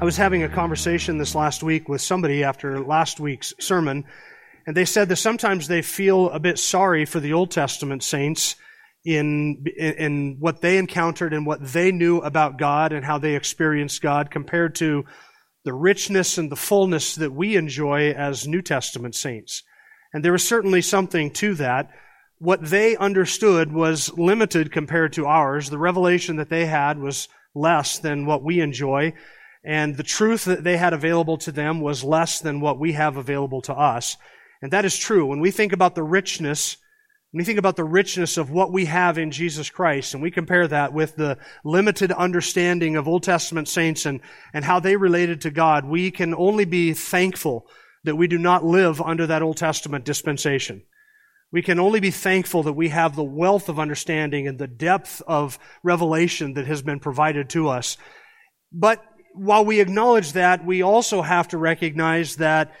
I was having a conversation this last week with somebody after last week's sermon, and they said that sometimes they feel a bit sorry for the Old Testament saints in, in what they encountered and what they knew about God and how they experienced God compared to the richness and the fullness that we enjoy as New Testament saints. And there was certainly something to that. What they understood was limited compared to ours. The revelation that they had was less than what we enjoy. And the truth that they had available to them was less than what we have available to us. And that is true. When we think about the richness, when we think about the richness of what we have in Jesus Christ, and we compare that with the limited understanding of Old Testament saints and, and how they related to God, we can only be thankful that we do not live under that Old Testament dispensation. We can only be thankful that we have the wealth of understanding and the depth of revelation that has been provided to us. But while we acknowledge that, we also have to recognize that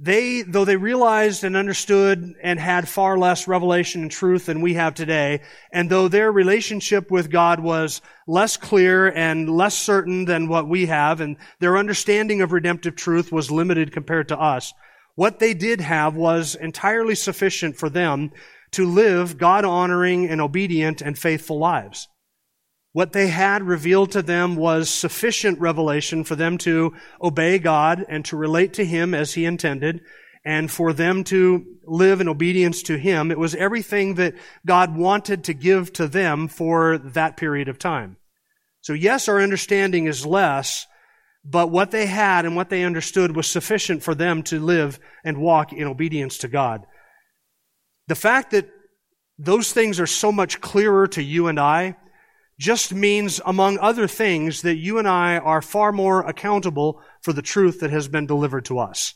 they, though they realized and understood and had far less revelation and truth than we have today, and though their relationship with God was less clear and less certain than what we have, and their understanding of redemptive truth was limited compared to us, what they did have was entirely sufficient for them to live God honoring and obedient and faithful lives. What they had revealed to them was sufficient revelation for them to obey God and to relate to Him as He intended, and for them to live in obedience to Him. It was everything that God wanted to give to them for that period of time. So yes, our understanding is less, but what they had and what they understood was sufficient for them to live and walk in obedience to God. The fact that those things are so much clearer to you and I just means, among other things, that you and I are far more accountable for the truth that has been delivered to us.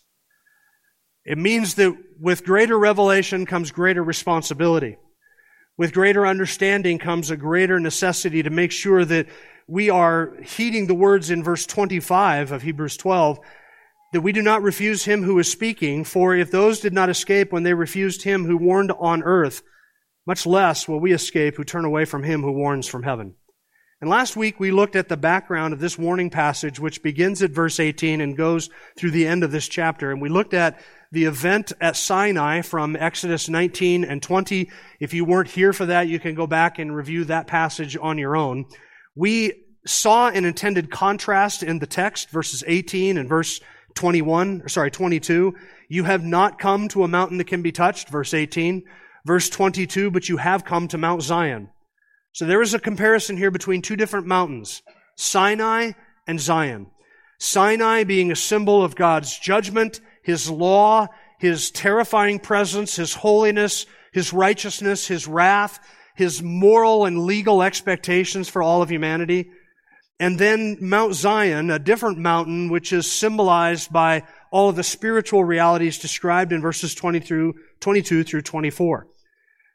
It means that with greater revelation comes greater responsibility. With greater understanding comes a greater necessity to make sure that we are heeding the words in verse 25 of Hebrews 12 that we do not refuse him who is speaking, for if those did not escape when they refused him who warned on earth, much less will we escape who turn away from him who warns from heaven. And last week we looked at the background of this warning passage, which begins at verse 18 and goes through the end of this chapter. And we looked at the event at Sinai from Exodus 19 and 20. If you weren't here for that, you can go back and review that passage on your own. We saw an intended contrast in the text, verses 18 and verse 21, sorry, 22. You have not come to a mountain that can be touched, verse 18. Verse 22, but you have come to Mount Zion. So there is a comparison here between two different mountains, Sinai and Zion. Sinai being a symbol of God's judgment, His law, His terrifying presence, His holiness, His righteousness, His wrath, His moral and legal expectations for all of humanity. And then Mount Zion, a different mountain, which is symbolized by all of the spiritual realities described in verses 20 through, 22 through 24.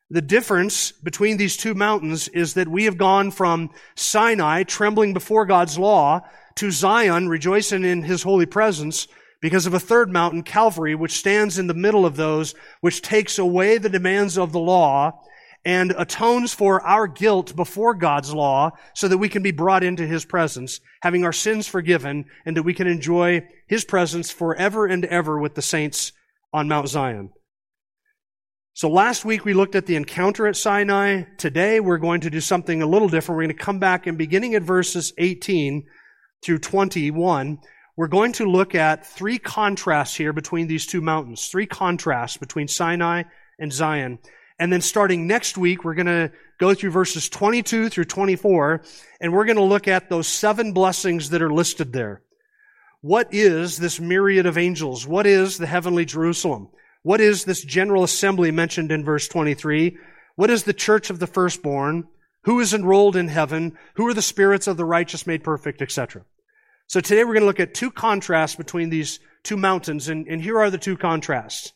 The difference between these two mountains is that we have gone from Sinai, trembling before God's law, to Zion, rejoicing in His holy presence, because of a third mountain, Calvary, which stands in the middle of those, which takes away the demands of the law and atones for our guilt before God's law so that we can be brought into His presence, having our sins forgiven, and that we can enjoy His presence forever and ever with the saints on Mount Zion. So last week we looked at the encounter at Sinai. Today we're going to do something a little different. We're going to come back and beginning at verses 18 through 21, we're going to look at three contrasts here between these two mountains. Three contrasts between Sinai and Zion. And then starting next week, we're going to go through verses 22 through 24, and we're going to look at those seven blessings that are listed there. What is this myriad of angels? What is the heavenly Jerusalem? What is this general assembly mentioned in verse 23? What is the church of the firstborn? Who is enrolled in heaven? Who are the spirits of the righteous made perfect, etc. So today we're going to look at two contrasts between these two mountains, and, and here are the two contrasts.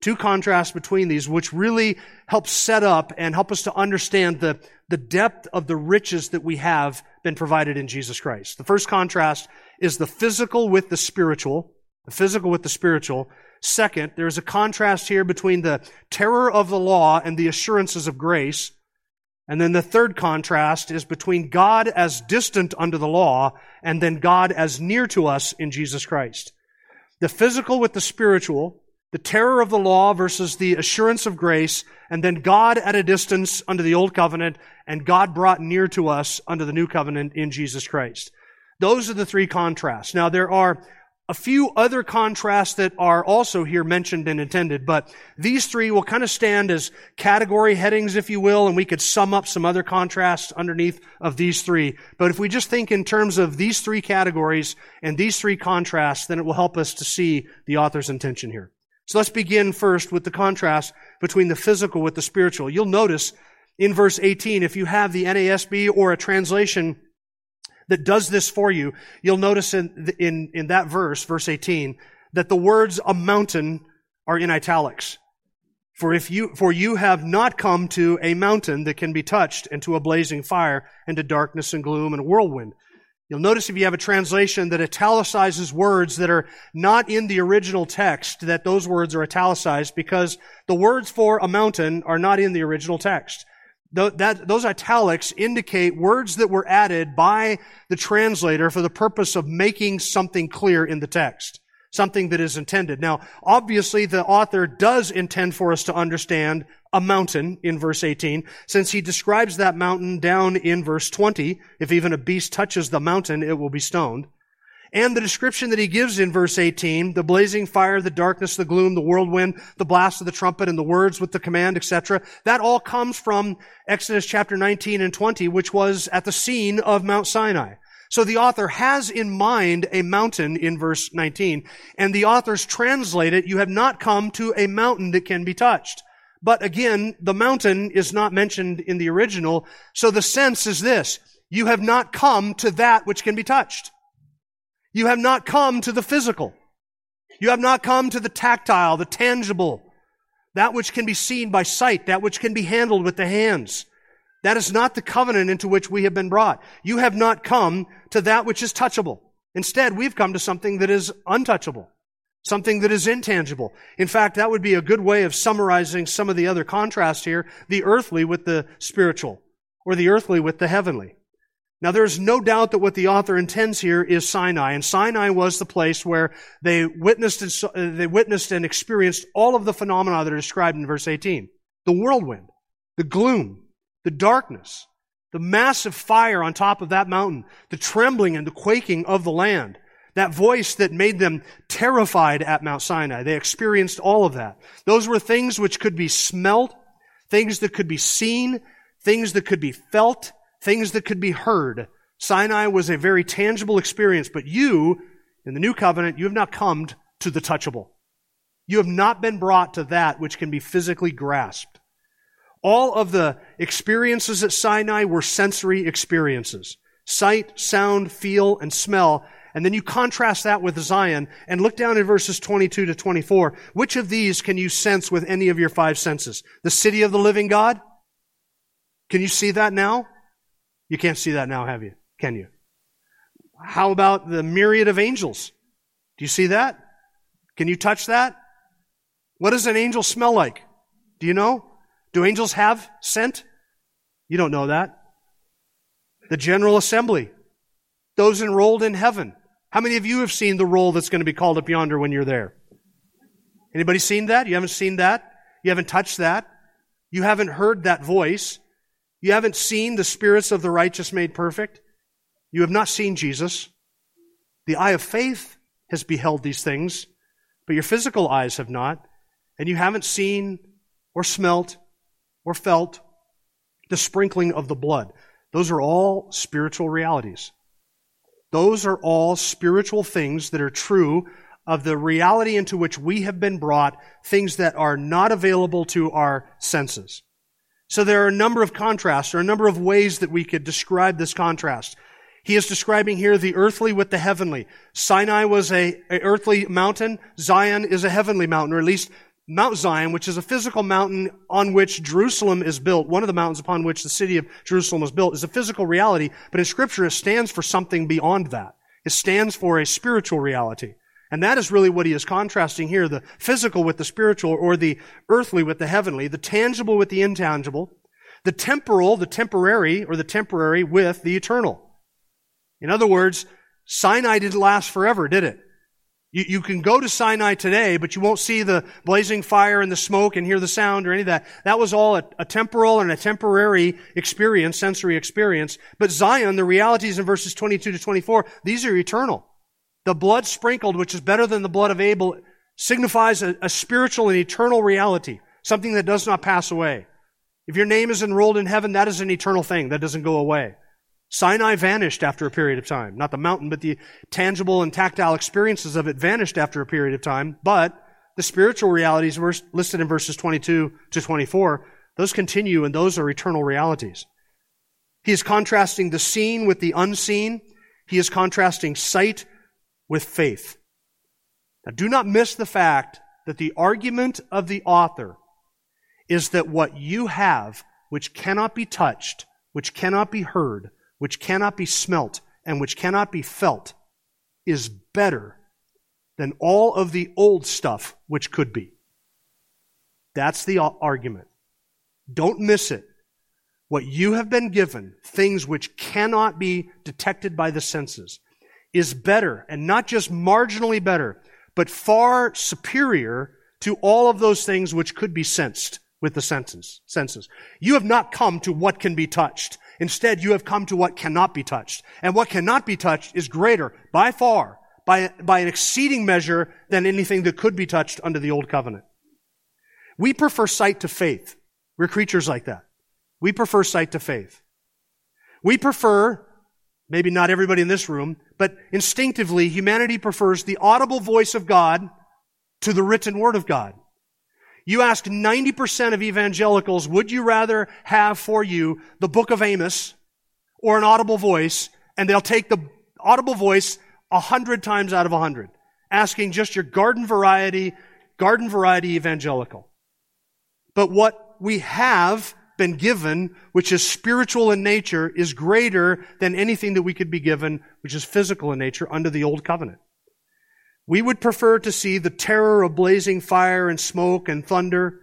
Two contrasts between these, which really help set up and help us to understand the, the depth of the riches that we have been provided in Jesus Christ. The first contrast is the physical with the spiritual. The physical with the spiritual. Second, there's a contrast here between the terror of the law and the assurances of grace. And then the third contrast is between God as distant under the law and then God as near to us in Jesus Christ. The physical with the spiritual, the terror of the law versus the assurance of grace, and then God at a distance under the old covenant and God brought near to us under the new covenant in Jesus Christ. Those are the three contrasts. Now there are a few other contrasts that are also here mentioned and intended, but these three will kind of stand as category headings, if you will, and we could sum up some other contrasts underneath of these three. But if we just think in terms of these three categories and these three contrasts, then it will help us to see the author's intention here. So let's begin first with the contrast between the physical with the spiritual. You'll notice in verse 18, if you have the NASB or a translation that does this for you, you'll notice in, in, in that verse, verse 18, that the words a mountain are in italics. For if you, for you have not come to a mountain that can be touched and to a blazing fire and to darkness and gloom and whirlwind. You'll notice if you have a translation that italicizes words that are not in the original text, that those words are italicized because the words for a mountain are not in the original text that, those italics indicate words that were added by the translator for the purpose of making something clear in the text. Something that is intended. Now, obviously the author does intend for us to understand a mountain in verse 18, since he describes that mountain down in verse 20. If even a beast touches the mountain, it will be stoned. And the description that he gives in verse 18, the blazing fire, the darkness, the gloom, the whirlwind, the blast of the trumpet, and the words with the command, etc., that all comes from Exodus chapter 19 and 20, which was at the scene of Mount Sinai. So the author has in mind a mountain in verse 19, and the authors translate it, you have not come to a mountain that can be touched. But again, the mountain is not mentioned in the original, so the sense is this, you have not come to that which can be touched. You have not come to the physical. You have not come to the tactile, the tangible, that which can be seen by sight, that which can be handled with the hands. That is not the covenant into which we have been brought. You have not come to that which is touchable. Instead, we've come to something that is untouchable, something that is intangible. In fact, that would be a good way of summarizing some of the other contrasts here, the earthly with the spiritual, or the earthly with the heavenly. Now there's no doubt that what the author intends here is Sinai, and Sinai was the place where they witnessed and, uh, they witnessed and experienced all of the phenomena that are described in verse 18. The whirlwind, the gloom, the darkness, the massive fire on top of that mountain, the trembling and the quaking of the land, that voice that made them terrified at Mount Sinai. They experienced all of that. Those were things which could be smelt, things that could be seen, things that could be felt, things that could be heard. Sinai was a very tangible experience, but you, in the new covenant, you have not come to the touchable. You have not been brought to that which can be physically grasped. All of the experiences at Sinai were sensory experiences. Sight, sound, feel, and smell. And then you contrast that with Zion and look down in verses 22 to 24. Which of these can you sense with any of your five senses? The city of the living God? Can you see that now? You can't see that now, have you? Can you? How about the myriad of angels? Do you see that? Can you touch that? What does an angel smell like? Do you know? Do angels have scent? You don't know that. The General Assembly. Those enrolled in heaven. How many of you have seen the roll that's going to be called up yonder when you're there? Anybody seen that? You haven't seen that? You haven't touched that? You haven't heard that voice? You haven't seen the spirits of the righteous made perfect. You have not seen Jesus. The eye of faith has beheld these things, but your physical eyes have not. And you haven't seen or smelt or felt the sprinkling of the blood. Those are all spiritual realities. Those are all spiritual things that are true of the reality into which we have been brought, things that are not available to our senses. So there are a number of contrasts, or a number of ways that we could describe this contrast. He is describing here the earthly with the heavenly. Sinai was a, a, earthly mountain. Zion is a heavenly mountain, or at least Mount Zion, which is a physical mountain on which Jerusalem is built. One of the mountains upon which the city of Jerusalem was built is a physical reality, but in scripture it stands for something beyond that. It stands for a spiritual reality. And that is really what he is contrasting here, the physical with the spiritual, or the earthly with the heavenly, the tangible with the intangible, the temporal, the temporary, or the temporary with the eternal. In other words, Sinai didn't last forever, did it? You, you can go to Sinai today, but you won't see the blazing fire and the smoke and hear the sound or any of that. That was all a, a temporal and a temporary experience, sensory experience. But Zion, the realities in verses 22 to 24, these are eternal. The blood sprinkled, which is better than the blood of Abel, signifies a, a spiritual and eternal reality, something that does not pass away. If your name is enrolled in heaven, that is an eternal thing that doesn't go away. Sinai vanished after a period of time. Not the mountain, but the tangible and tactile experiences of it vanished after a period of time. But the spiritual realities were listed in verses 22 to 24, those continue and those are eternal realities. He is contrasting the seen with the unseen. He is contrasting sight with faith. Now do not miss the fact that the argument of the author is that what you have, which cannot be touched, which cannot be heard, which cannot be smelt and which cannot be felt, is better than all of the old stuff which could be. That's the argument. Don't miss it. What you have been given, things which cannot be detected by the senses, is better, and not just marginally better, but far superior to all of those things which could be sensed with the senses. senses. You have not come to what can be touched. Instead, you have come to what cannot be touched. And what cannot be touched is greater, by far, by, by an exceeding measure than anything that could be touched under the old covenant. We prefer sight to faith. We're creatures like that. We prefer sight to faith. We prefer, maybe not everybody in this room, but instinctively, humanity prefers the audible voice of God to the written word of God. You ask 90% of evangelicals, would you rather have for you the book of Amos or an audible voice? And they'll take the audible voice a hundred times out of a hundred, asking just your garden variety, garden variety evangelical. But what we have been given, which is spiritual in nature, is greater than anything that we could be given, which is physical in nature under the old covenant. We would prefer to see the terror of blazing fire and smoke and thunder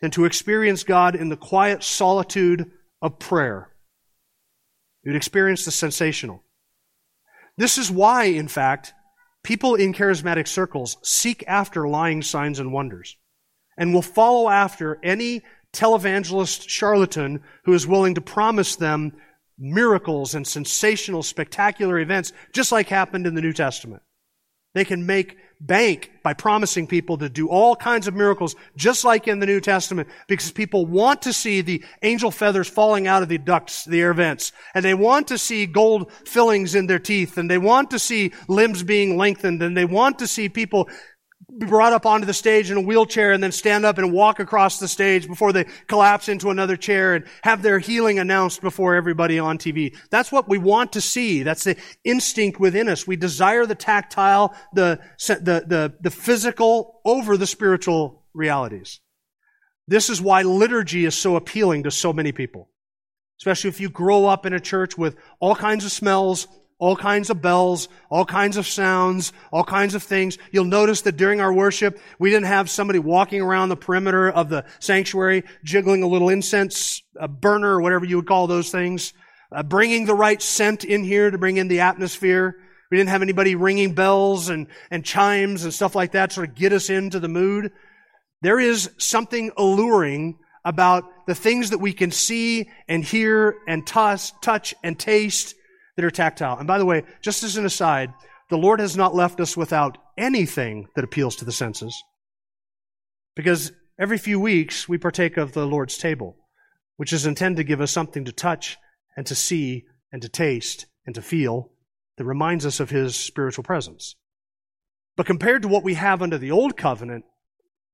than to experience God in the quiet solitude of prayer. You'd experience the sensational. This is why, in fact, people in charismatic circles seek after lying signs and wonders and will follow after any televangelist charlatan who is willing to promise them miracles and sensational, spectacular events, just like happened in the New Testament. They can make bank by promising people to do all kinds of miracles, just like in the New Testament, because people want to see the angel feathers falling out of the ducts, the air vents, and they want to see gold fillings in their teeth, and they want to see limbs being lengthened, and they want to see people be brought up onto the stage in a wheelchair and then stand up and walk across the stage before they collapse into another chair and have their healing announced before everybody on TV. That's what we want to see. That's the instinct within us. We desire the tactile, the, the, the, the physical over the spiritual realities. This is why liturgy is so appealing to so many people. Especially if you grow up in a church with all kinds of smells, all kinds of bells, all kinds of sounds, all kinds of things. You'll notice that during our worship, we didn't have somebody walking around the perimeter of the sanctuary, jiggling a little incense a burner or whatever you would call those things, uh, bringing the right scent in here to bring in the atmosphere. We didn't have anybody ringing bells and, and chimes and stuff like that sort of get us into the mood. There is something alluring about the things that we can see and hear and touch and taste that are tactile. And by the way, just as an aside, the Lord has not left us without anything that appeals to the senses. Because every few weeks we partake of the Lord's table, which is intended to give us something to touch and to see and to taste and to feel that reminds us of His spiritual presence. But compared to what we have under the Old Covenant,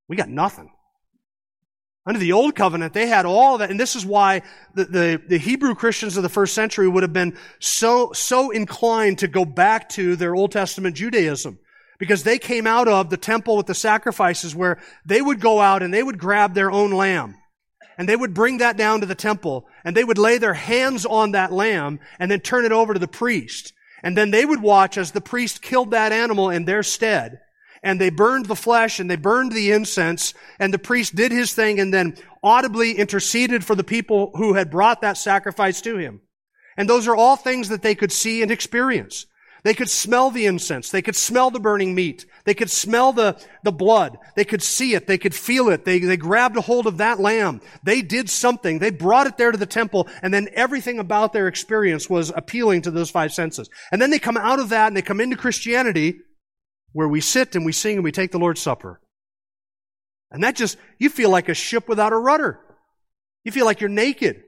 we got nothing. Under the Old Covenant, they had all that, and this is why the, the, the, Hebrew Christians of the first century would have been so, so inclined to go back to their Old Testament Judaism. Because they came out of the temple with the sacrifices where they would go out and they would grab their own lamb. And they would bring that down to the temple, and they would lay their hands on that lamb, and then turn it over to the priest. And then they would watch as the priest killed that animal in their stead and they burned the flesh and they burned the incense and the priest did his thing and then audibly interceded for the people who had brought that sacrifice to him. And those are all things that they could see and experience. They could smell the incense. They could smell the burning meat. They could smell the, the blood. They could see it. They could feel it. They, they grabbed a hold of that lamb. They did something. They brought it there to the temple and then everything about their experience was appealing to those five senses. And then they come out of that and they come into Christianity where we sit and we sing and we take the Lord's Supper. And that just, you feel like a ship without a rudder. You feel like you're naked.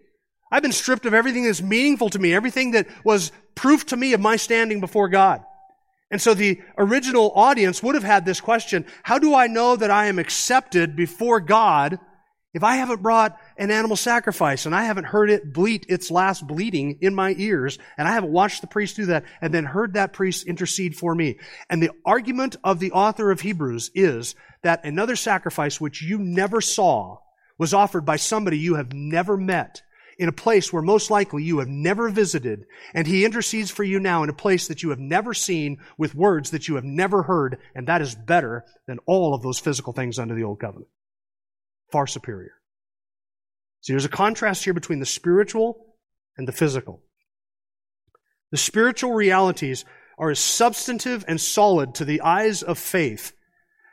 I've been stripped of everything that's meaningful to me, everything that was proof to me of my standing before God. And so the original audience would have had this question, how do I know that I am accepted before God if I haven't brought an animal sacrifice and I haven't heard it bleat its last bleating in my ears and I haven't watched the priest do that and then heard that priest intercede for me. And the argument of the author of Hebrews is that another sacrifice which you never saw was offered by somebody you have never met in a place where most likely you have never visited, and he intercedes for you now in a place that you have never seen with words that you have never heard, and that is better than all of those physical things under the old covenant far superior. See, there's a contrast here between the spiritual and the physical. The spiritual realities are as substantive and solid to the eyes of faith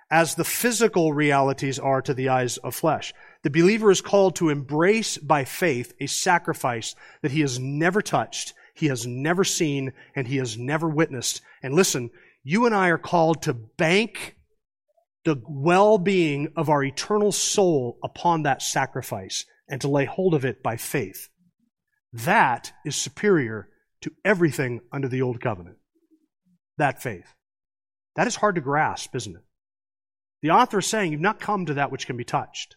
as the physical realities are to the eyes of flesh. The believer is called to embrace by faith a sacrifice that he has never touched, he has never seen, and he has never witnessed. And listen, you and I are called to bank the well being of our eternal soul upon that sacrifice and to lay hold of it by faith. That is superior to everything under the old covenant. That faith. That is hard to grasp, isn't it? The author is saying you've not come to that which can be touched.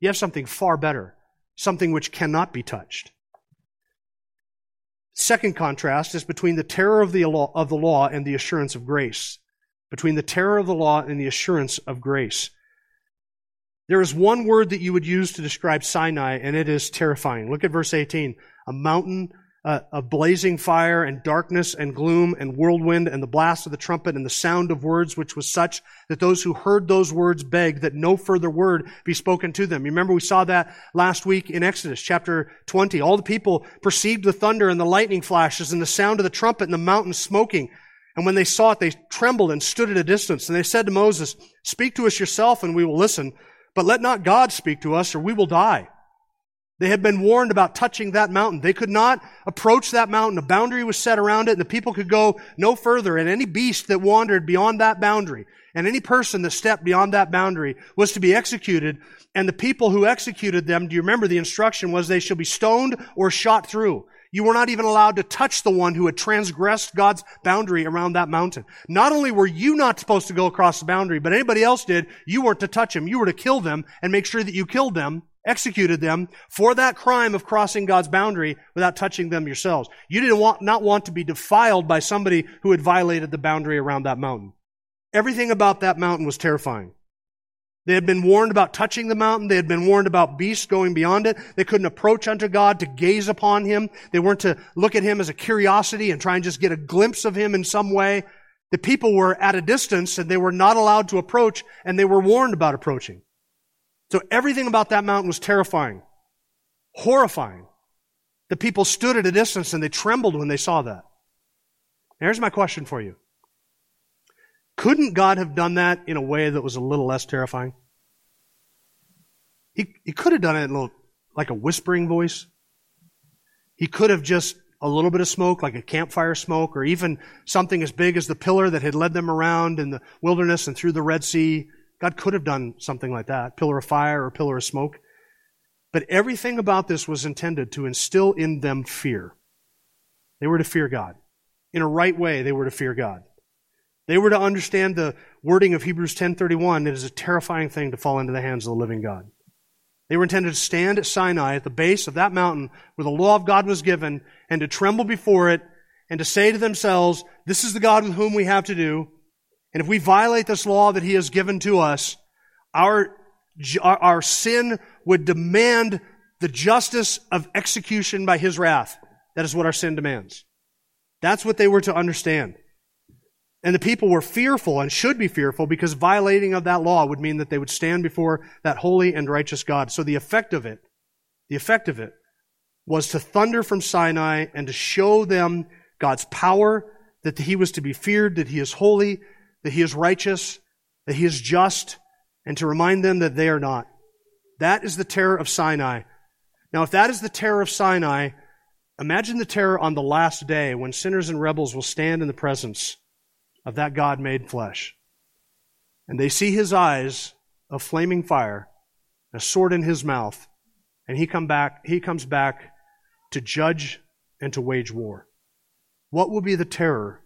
You have something far better, something which cannot be touched. Second contrast is between the terror of the law, of the law and the assurance of grace between the terror of the law and the assurance of grace. There is one word that you would use to describe Sinai, and it is terrifying. Look at verse 18. A mountain uh, of blazing fire and darkness and gloom and whirlwind and the blast of the trumpet and the sound of words, which was such that those who heard those words begged that no further word be spoken to them. You remember we saw that last week in Exodus chapter 20. All the people perceived the thunder and the lightning flashes and the sound of the trumpet and the mountain smoking. And when they saw it, they trembled and stood at a distance. And they said to Moses, Speak to us yourself and we will listen, but let not God speak to us or we will die. They had been warned about touching that mountain. They could not approach that mountain. A boundary was set around it and the people could go no further. And any beast that wandered beyond that boundary and any person that stepped beyond that boundary was to be executed. And the people who executed them, do you remember the instruction was they shall be stoned or shot through. You were not even allowed to touch the one who had transgressed God's boundary around that mountain. Not only were you not supposed to go across the boundary, but anybody else did, you weren't to touch them. You were to kill them and make sure that you killed them, executed them for that crime of crossing God's boundary without touching them yourselves. You didn't want, not want to be defiled by somebody who had violated the boundary around that mountain. Everything about that mountain was terrifying. They had been warned about touching the mountain. They had been warned about beasts going beyond it. They couldn't approach unto God to gaze upon Him. They weren't to look at Him as a curiosity and try and just get a glimpse of Him in some way. The people were at a distance and they were not allowed to approach and they were warned about approaching. So everything about that mountain was terrifying, horrifying. The people stood at a distance and they trembled when they saw that. Here's my question for you. Couldn't God have done that in a way that was a little less terrifying? He, he could have done it in a little, like a whispering voice. He could have just a little bit of smoke, like a campfire smoke, or even something as big as the pillar that had led them around in the wilderness and through the Red Sea. God could have done something like that, pillar of fire or pillar of smoke. But everything about this was intended to instill in them fear. They were to fear God. In a right way, they were to fear God. They were to understand the wording of Hebrews 10:31, it is a terrifying thing to fall into the hands of the living God. They were intended to stand at Sinai at the base of that mountain where the law of God was given and to tremble before it and to say to themselves, this is the God with whom we have to do. And if we violate this law that he has given to us, our, our, sin would demand the justice of execution by his wrath. That is what our sin demands. That's what they were to understand. And the people were fearful and should be fearful because violating of that law would mean that they would stand before that holy and righteous God. So the effect of it, the effect of it was to thunder from Sinai and to show them God's power, that he was to be feared, that he is holy, that he is righteous, that he is just, and to remind them that they are not. That is the terror of Sinai. Now, if that is the terror of Sinai, imagine the terror on the last day when sinners and rebels will stand in the presence of that God made flesh. And they see his eyes of flaming fire, a sword in his mouth, and he come back, he comes back to judge and to wage war. What will be the terror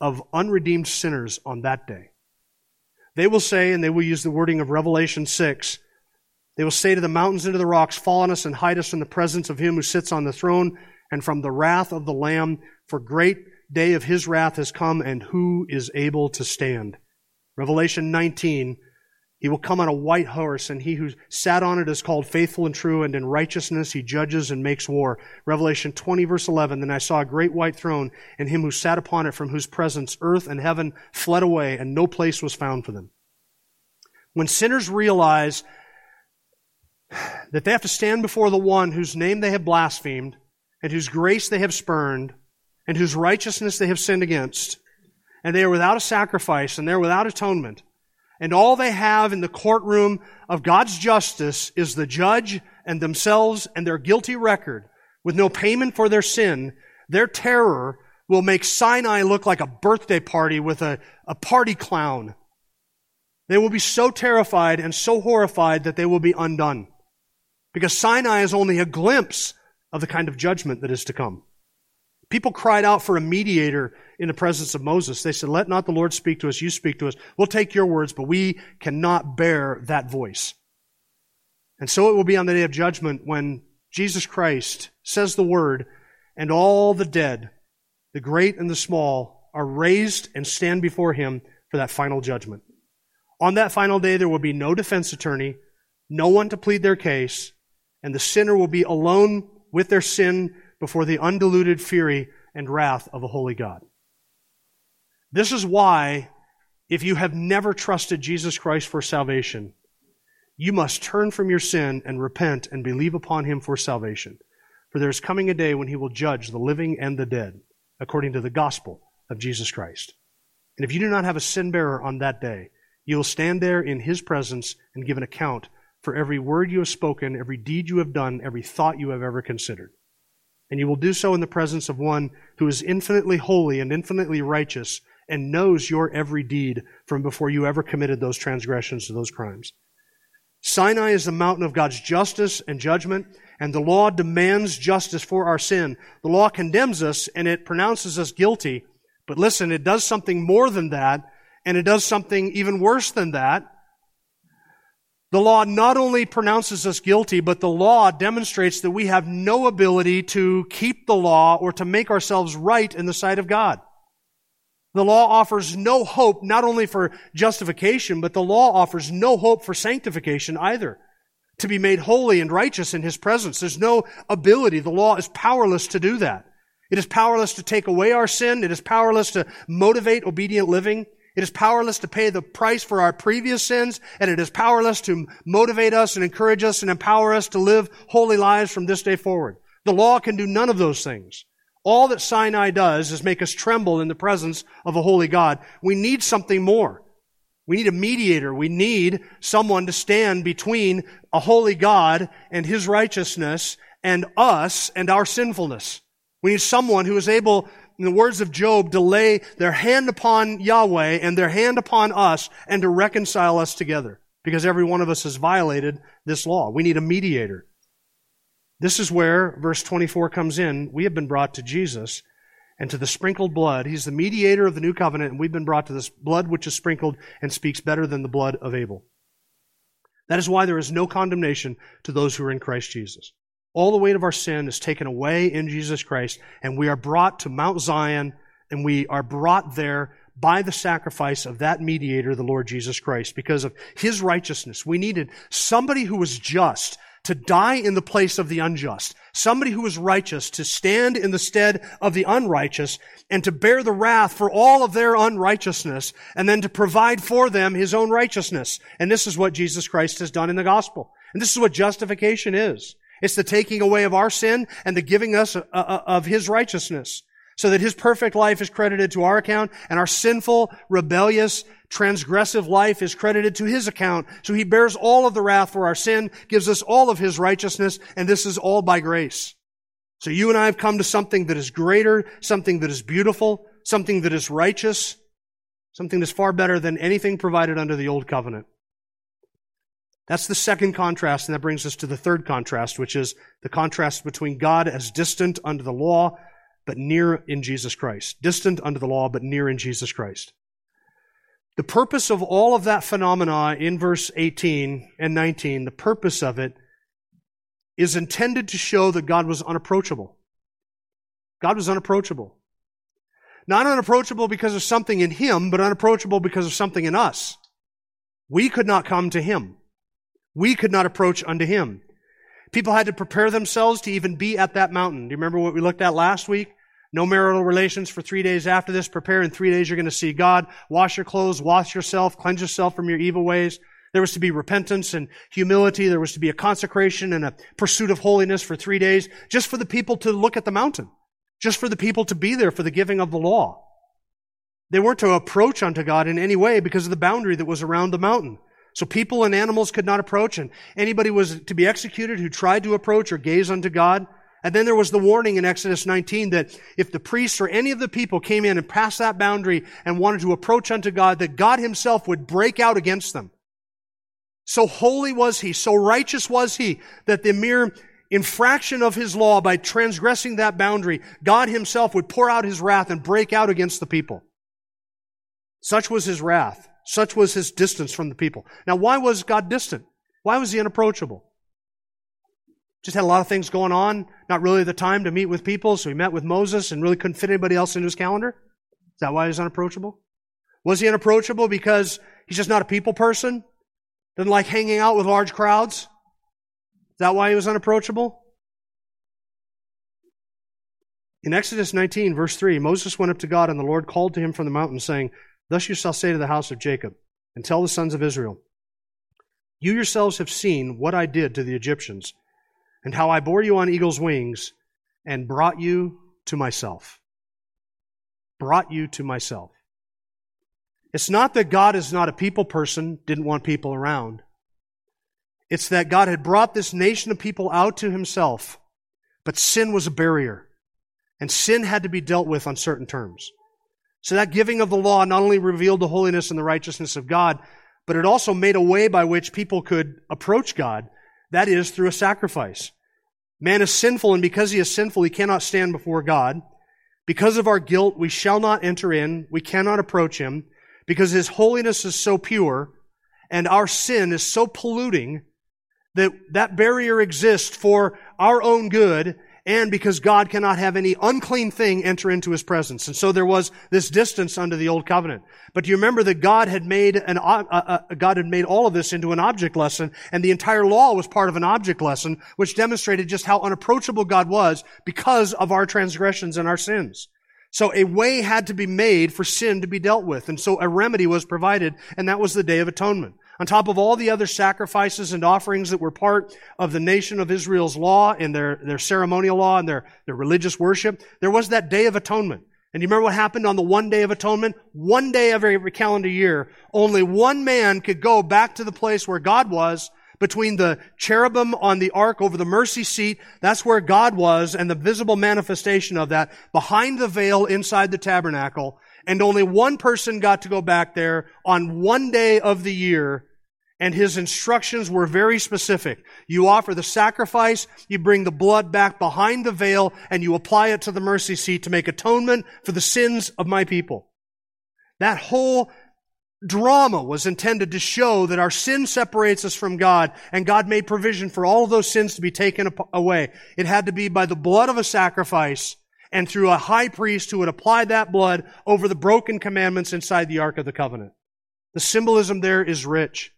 of unredeemed sinners on that day? They will say, and they will use the wording of Revelation 6, they will say to the mountains and to the rocks, Fall on us and hide us from the presence of him who sits on the throne and from the wrath of the Lamb, for great day of his wrath has come, and who is able to stand? Revelation 19, he will come on a white horse, and he who sat on it is called faithful and true, and in righteousness he judges and makes war. Revelation 20, verse 11, Then I saw a great white throne, and him who sat upon it, from whose presence earth and heaven fled away, and no place was found for them. When sinners realize that they have to stand before the one whose name they have blasphemed, and whose grace they have spurned, and whose righteousness they have sinned against, and they are without a sacrifice, and they're without atonement, and all they have in the courtroom of God's justice is the judge and themselves and their guilty record with no payment for their sin, their terror will make Sinai look like a birthday party with a, a party clown. They will be so terrified and so horrified that they will be undone. Because Sinai is only a glimpse of the kind of judgment that is to come. People cried out for a mediator in the presence of Moses. They said, Let not the Lord speak to us, you speak to us. We'll take your words, but we cannot bear that voice. And so it will be on the day of judgment when Jesus Christ says the word, and all the dead, the great and the small, are raised and stand before him for that final judgment. On that final day, there will be no defense attorney, no one to plead their case, and the sinner will be alone with their sin before the undiluted fury and wrath of a holy God. This is why, if you have never trusted Jesus Christ for salvation, you must turn from your sin and repent and believe upon him for salvation. For there is coming a day when he will judge the living and the dead, according to the gospel of Jesus Christ. And if you do not have a sin bearer on that day, you will stand there in his presence and give an account for every word you have spoken, every deed you have done, every thought you have ever considered. And you will do so in the presence of one who is infinitely holy and infinitely righteous and knows your every deed from before you ever committed those transgressions or those crimes. Sinai is the mountain of God's justice and judgment, and the law demands justice for our sin. The law condemns us and it pronounces us guilty. But listen, it does something more than that, and it does something even worse than that. The law not only pronounces us guilty, but the law demonstrates that we have no ability to keep the law or to make ourselves right in the sight of God. The law offers no hope not only for justification, but the law offers no hope for sanctification either. To be made holy and righteous in His presence. There's no ability. The law is powerless to do that. It is powerless to take away our sin. It is powerless to motivate obedient living. It is powerless to pay the price for our previous sins, and it is powerless to motivate us and encourage us and empower us to live holy lives from this day forward. The law can do none of those things. All that Sinai does is make us tremble in the presence of a holy God. We need something more. We need a mediator. We need someone to stand between a holy God and his righteousness and us and our sinfulness. We need someone who is able in the words of Job, to lay their hand upon Yahweh and their hand upon us and to reconcile us together. Because every one of us has violated this law. We need a mediator. This is where verse 24 comes in. We have been brought to Jesus and to the sprinkled blood. He's the mediator of the new covenant, and we've been brought to this blood which is sprinkled and speaks better than the blood of Abel. That is why there is no condemnation to those who are in Christ Jesus. All the weight of our sin is taken away in Jesus Christ, and we are brought to Mount Zion, and we are brought there by the sacrifice of that mediator, the Lord Jesus Christ, because of his righteousness. We needed somebody who was just to die in the place of the unjust, somebody who was righteous to stand in the stead of the unrighteous and to bear the wrath for all of their unrighteousness and then to provide for them his own righteousness. And this is what Jesus Christ has done in the gospel. And this is what justification is. It's the taking away of our sin and the giving us uh, uh, of his righteousness so that his perfect life is credited to our account and our sinful, rebellious, transgressive life is credited to his account. So he bears all of the wrath for our sin, gives us all of his righteousness, and this is all by grace. So you and I have come to something that is greater, something that is beautiful, something that is righteous, something that's far better than anything provided under the old covenant. That's the second contrast, and that brings us to the third contrast, which is the contrast between God as distant under the law but near in Jesus Christ. Distant under the law, but near in Jesus Christ. The purpose of all of that phenomena in verse 18 and 19, the purpose of it is intended to show that God was unapproachable. God was unapproachable. Not unapproachable because of something in Him, but unapproachable because of something in us. We could not come to Him. We could not approach unto Him. People had to prepare themselves to even be at that mountain. Do you remember what we looked at last week? No marital relations for three days after this. Prepare in three days you're going to see God. Wash your clothes, wash yourself, cleanse yourself from your evil ways. There was to be repentance and humility. There was to be a consecration and a pursuit of holiness for three days, just for the people to look at the mountain, just for the people to be there for the giving of the law. They weren't to approach unto God in any way because of the boundary that was around the mountain. So people and animals could not approach, and anybody was to be executed who tried to approach or gaze unto God. And then there was the warning in Exodus 19 that if the priests or any of the people came in and passed that boundary and wanted to approach unto God, that God himself would break out against them. So holy was he, so righteous was he, that the mere infraction of his law by transgressing that boundary, God himself would pour out his wrath and break out against the people. Such was his wrath. Such was his distance from the people. Now, why was God distant? Why was he unapproachable? Just had a lot of things going on, not really the time to meet with people, so he met with Moses and really couldn't fit anybody else into his calendar? Is that why he's unapproachable? Was he unapproachable because he's just not a people person? Doesn't like hanging out with large crowds? Is that why he was unapproachable? In Exodus 19, verse 3, Moses went up to God, and the Lord called to him from the mountain, saying, Thus you shall say to the house of Jacob, and tell the sons of Israel, You yourselves have seen what I did to the Egyptians, and how I bore you on eagle's wings, and brought you to myself. Brought you to myself. It's not that God is not a people person, didn't want people around. It's that God had brought this nation of people out to himself, but sin was a barrier, and sin had to be dealt with on certain terms. So that giving of the law not only revealed the holiness and the righteousness of God, but it also made a way by which people could approach God. That is through a sacrifice. Man is sinful, and because he is sinful, he cannot stand before God. Because of our guilt, we shall not enter in. We cannot approach him because his holiness is so pure and our sin is so polluting that that barrier exists for our own good and because God cannot have any unclean thing enter into his presence. And so there was this distance under the old covenant. But do you remember that God had made an, uh, uh, God had made all of this into an object lesson, and the entire law was part of an object lesson, which demonstrated just how unapproachable God was because of our transgressions and our sins. So a way had to be made for sin to be dealt with, and so a remedy was provided, and that was the Day of Atonement. On top of all the other sacrifices and offerings that were part of the nation of Israel's law and their, their ceremonial law and their, their religious worship, there was that Day of Atonement. And you remember what happened on the one day of atonement? One day every, every calendar year, only one man could go back to the place where God was between the cherubim on the ark over the mercy seat. That's where God was and the visible manifestation of that behind the veil inside the tabernacle and only one person got to go back there on one day of the year, and his instructions were very specific. You offer the sacrifice, you bring the blood back behind the veil, and you apply it to the mercy seat to make atonement for the sins of my people. That whole drama was intended to show that our sin separates us from God and God made provision for all of those sins to be taken away. It had to be by the blood of a sacrifice and through a high priest who would apply that blood over the broken commandments inside the Ark of the Covenant. The symbolism there is rich.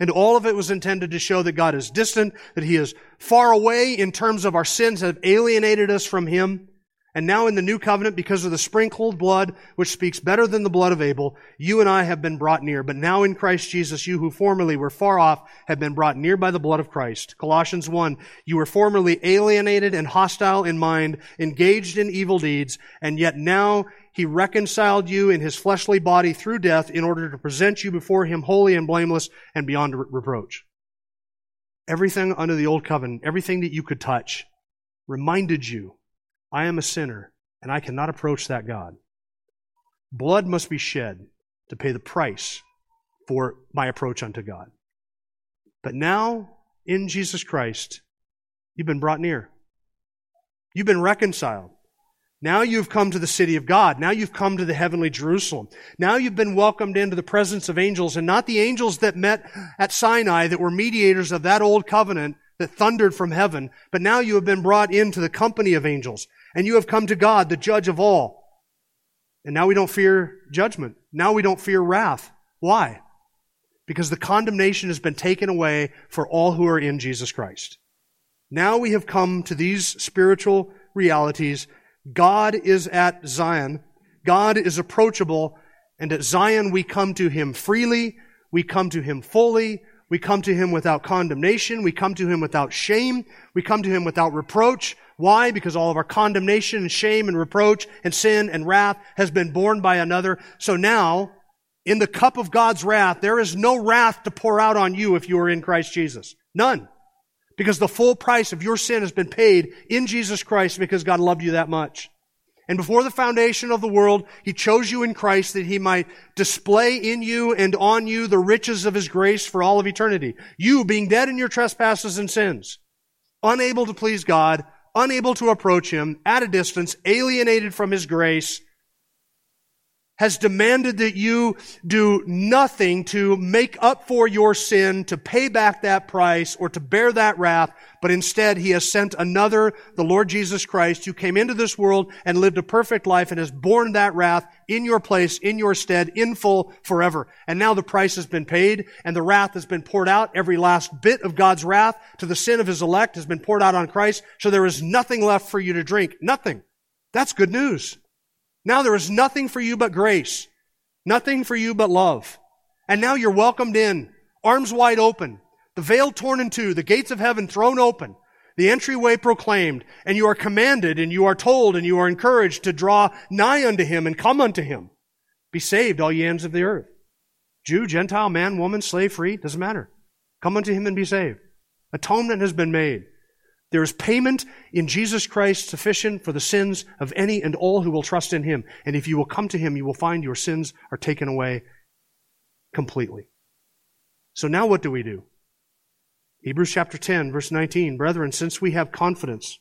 And all of it was intended to show that God is distant, that He is far away in terms of our sins have alienated us from Him. And now in the new covenant, because of the sprinkled blood, which speaks better than the blood of Abel, you and I have been brought near. But now in Christ Jesus, you who formerly were far off have been brought near by the blood of Christ. Colossians 1, you were formerly alienated and hostile in mind, engaged in evil deeds, and yet now he reconciled you in his fleshly body through death in order to present you before him holy and blameless and beyond reproach. Everything under the old covenant, everything that you could touch, reminded you I am a sinner, and I cannot approach that God. Blood must be shed to pay the price for my approach unto God. But now, in Jesus Christ, you've been brought near. You've been reconciled. Now you've come to the city of God. Now you've come to the heavenly Jerusalem. Now you've been welcomed into the presence of angels and not the angels that met at Sinai that were mediators of that old covenant that thundered from heaven, but now you have been brought into the company of angels and you have come to God, the judge of all. And now we don't fear judgment. Now we don't fear wrath. Why? Because the condemnation has been taken away for all who are in Jesus Christ. Now we have come to these spiritual realities. God is at Zion. God is approachable. And at Zion we come to Him freely. We come to Him fully. We come to Him without condemnation. We come to Him without shame. We come to Him without reproach. Why? Because all of our condemnation and shame and reproach and sin and wrath has been borne by another. So now, in the cup of God's wrath, there is no wrath to pour out on you if you are in Christ Jesus. None. Because the full price of your sin has been paid in Jesus Christ because God loved you that much. And before the foundation of the world, He chose you in Christ that He might display in you and on you the riches of His grace for all of eternity. You being dead in your trespasses and sins, unable to please God, unable to approach him, at a distance, alienated from his grace, has demanded that you do nothing to make up for your sin, to pay back that price, or to bear that wrath, but instead he has sent another, the Lord Jesus Christ, who came into this world and lived a perfect life and has borne that wrath in your place, in your stead, in full, forever. And now the price has been paid and the wrath has been poured out. Every last bit of God's wrath to the sin of his elect has been poured out on Christ, so there is nothing left for you to drink. Nothing. That's good news. Now there is nothing for you but grace, nothing for you but love. And now you're welcomed in, arms wide open, the veil torn in two, the gates of heaven thrown open, the entryway proclaimed, and you are commanded and you are told and you are encouraged to draw nigh unto him and come unto him. Be saved, all ye ends of the earth. Jew, Gentile, man, woman, slave, free, doesn't matter. Come unto him and be saved. Atonement has been made. There is payment in Jesus Christ sufficient for the sins of any and all who will trust in Him. And if you will come to Him, you will find your sins are taken away completely. So now what do we do? Hebrews chapter 10, verse 19. Brethren, since we have confidence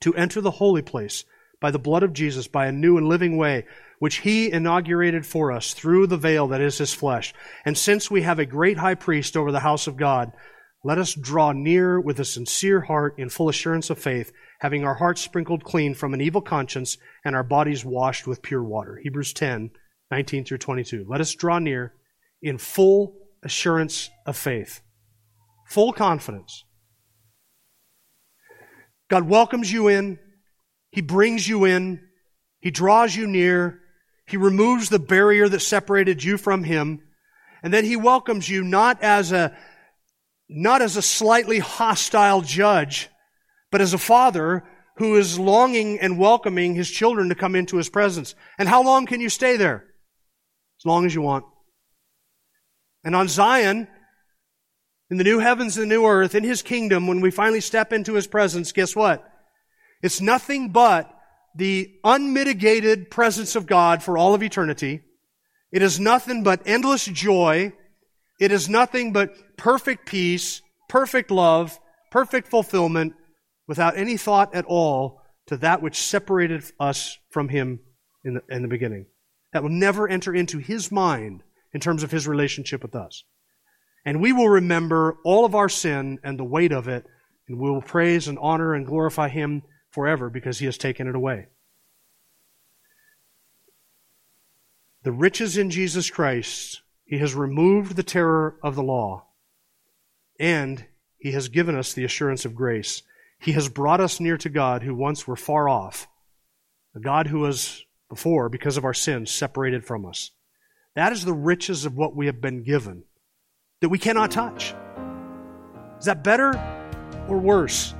to enter the holy place by the blood of Jesus, by a new and living way, which he inaugurated for us through the veil that is his flesh. And since we have a great high priest over the house of God, let us draw near with a sincere heart in full assurance of faith, having our hearts sprinkled clean from an evil conscience and our bodies washed with pure water. Hebrews 10, 19 through 22. Let us draw near in full assurance of faith, full confidence. God welcomes you in. He brings you in. He draws you near. He removes the barrier that separated you from Him. And then He welcomes you not as a not as a slightly hostile judge, but as a father who is longing and welcoming his children to come into his presence. And how long can you stay there? As long as you want. And on Zion, in the new heavens and the new earth, in his kingdom, when we finally step into his presence, guess what? It's nothing but the unmitigated presence of God for all of eternity. It is nothing but endless joy it is nothing but perfect peace, perfect love, perfect fulfillment, without any thought at all to that which separated us from Him in the, in the beginning. That will never enter into His mind, in terms of his relationship with us. And we will remember all of our sin and the weight of it, and we will praise and honor and glorify him forever because he has taken it away. The riches in Jesus Christ, he has removed the terror of the law, and he has given us the assurance of grace. He has brought us near to God who once were far off, a God who was before, because of our sins, separated from us. That is the riches of what we have been given that we cannot touch. Is that better or worse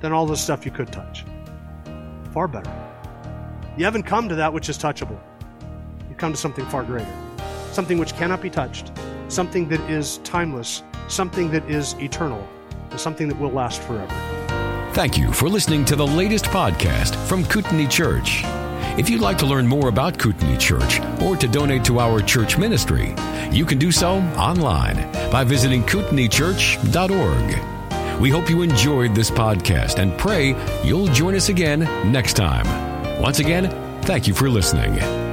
than all the stuff you could touch? Far better. You haven't come to that which is touchable. you've come to something far greater, something which cannot be touched, something that is timeless, something that is eternal, and something that will last forever. Thank you for listening to the latest podcast from Kootenai Church. If you'd like to learn more about Kootenai Church or to donate to our church ministry, you can do so online by visiting kootenaichurch.org. We hope you enjoyed this podcast and pray you'll join us again next time. Once again, thank you for listening.